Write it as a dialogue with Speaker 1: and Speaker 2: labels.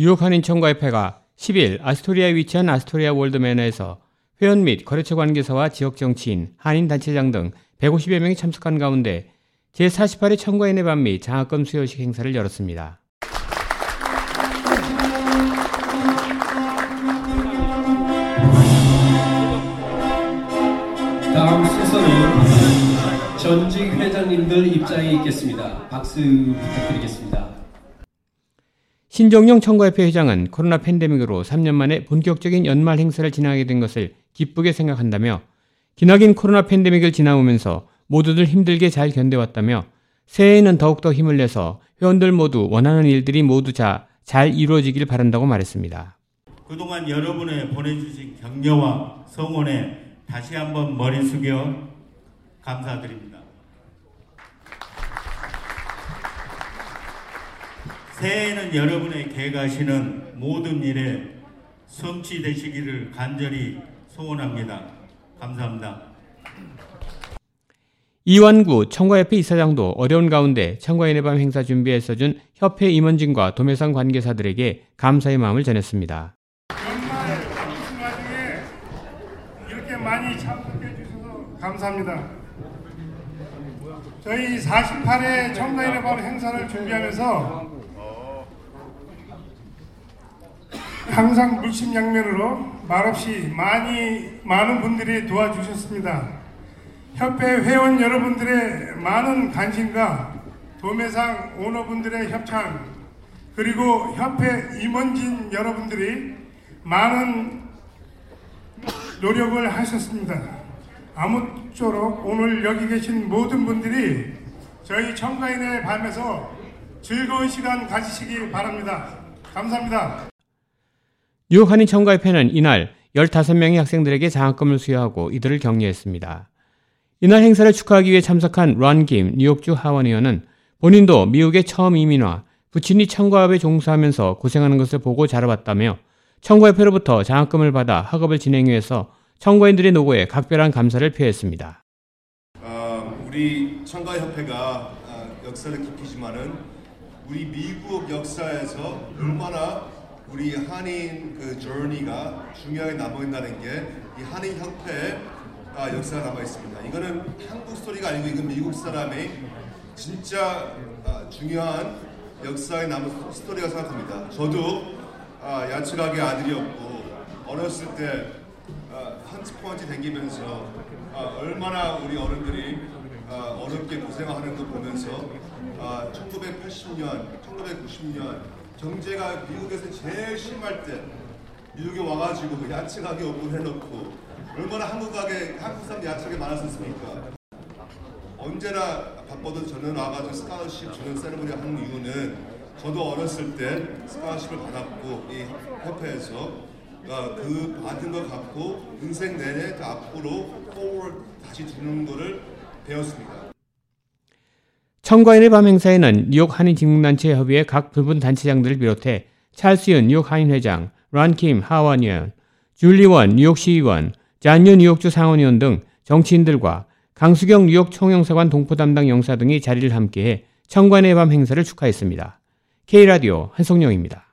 Speaker 1: 뉴욕 한인청과협회가 10일 아스토리아에 위치한 아스토리아 월드매너에서 회원 및 거래처 관계사와 지역 정치인, 한인 단체장 등 150여 명이 참석한 가운데 제48회 청과인의 밤및 장학금 수여식 행사를 열었습니다.
Speaker 2: 다음 순서는 전직 회장님들 입장이 있겠습니다. 박수 부탁드리겠습니다.
Speaker 1: 신종영 청과협회 회장은 코로나 팬데믹으로 3년 만에 본격적인 연말 행사를 진행하게 된 것을 기쁘게 생각한다며 기나긴 코로나 팬데믹을 지나오면서 모두들 힘들게 잘 견뎌왔다며 새해에는 더욱더 힘을 내서 회원들 모두 원하는 일들이 모두 자, 잘 이루어지길 바란다고 말했습니다.
Speaker 3: 그동안 여러분의 보내주신 격려와 성원에 다시 한번 머리 숙여 감사드립니다. 새해에는 여러분의 개가시는 모든 일에 성취되시기를 간절히 소원합니다. 감사합니다.
Speaker 1: 이완구 청과협회 이사장도 어려운 가운데 청과인의 밤 행사 준비에 써준 협회 임원진과 도매상 관계사들에게 감사의 마음을 전했습니다.
Speaker 4: 연말 바쁘신 와중에 이렇게 많이 참석해 주셔서 감사합니다. 저희 48회 청과인의 밤 행사를 준비하면서 항상 물심양면으로 말없이 많이 많은 분들이 도와주셨습니다. 협회 회원 여러분들의 많은 관심과 도매상 오너분들의 협찬 그리고 협회 임원진 여러분들이 많은 노력을 하셨습니다. 아무쪼록 오늘 여기 계신 모든 분들이 저희 청가인의 밤에서 즐거운 시간 가지시기 바랍니다. 감사합니다.
Speaker 1: 뉴욕 한인 청과협회는 이날 15명의 학생들에게 장학금을 수여하고 이들을 격려했습니다. 이날 행사를 축하하기 위해 참석한 런김 뉴욕주 하원 의원은 본인도 미국에 처음 이민와 부친이 청과업에 종사하면서 고생하는 것을 보고 자라봤다며 청과협회로부터 장학금을 받아 학업을 진행 위해서 청과인들의 노고에 각별한 감사를 표했습니다.
Speaker 5: 어, 우리 청과협회가 어, 역사를 깊이지만은 우리 미국 역사에서 얼마나 우리 한인 그 journey가 중요하게 남아있다는 게 이 한인 협회 아, 역사가 남아 있습니다. 이거는 한국 스토리가 아니고 이건 미국 사람의 진짜 아, 중요한 역사에 남은 스토리가 생각합니다. 저도 아, 야채가게 아들이었고 어렸을 때 아, 한치포한치 댕기면서 아, 얼마나 우리 어른들이 아, 어렵게 고생하는 거 보면서 아, 1980년, 1990년 경제가 미국에서 제일 심할 때 미국에 와가지고 야채 가게 오픈해놓고 얼마나 한국 가게 한국 사람 야채 가게 많았었습니까? 언제나 바빠도 저는 와가지고 스카우십 주는 세레모니 하는 이유는 저도 어렸을 때 스카우십을 받았고 이 협회에서 어, 그 받은 거 갖고 인생 내내 그 앞으로 forward 다시 주는 거를 배웠습니다.
Speaker 1: 청과인의 밤 행사에는 뉴욕 한인직문단체 협의회 각 부분 단체장들을 비롯해 찰스윤 뉴욕 한인 회장, 란킴 하원 의원, 줄리원 뉴욕 시의원, 잔유 뉴욕주 상원의원 등 정치인들과 강수경 뉴욕 총영사관 동포 담당 영사 등이 자리를 함께해 청관의 밤 행사를 축하했습니다. K라디오 한성룡입니다.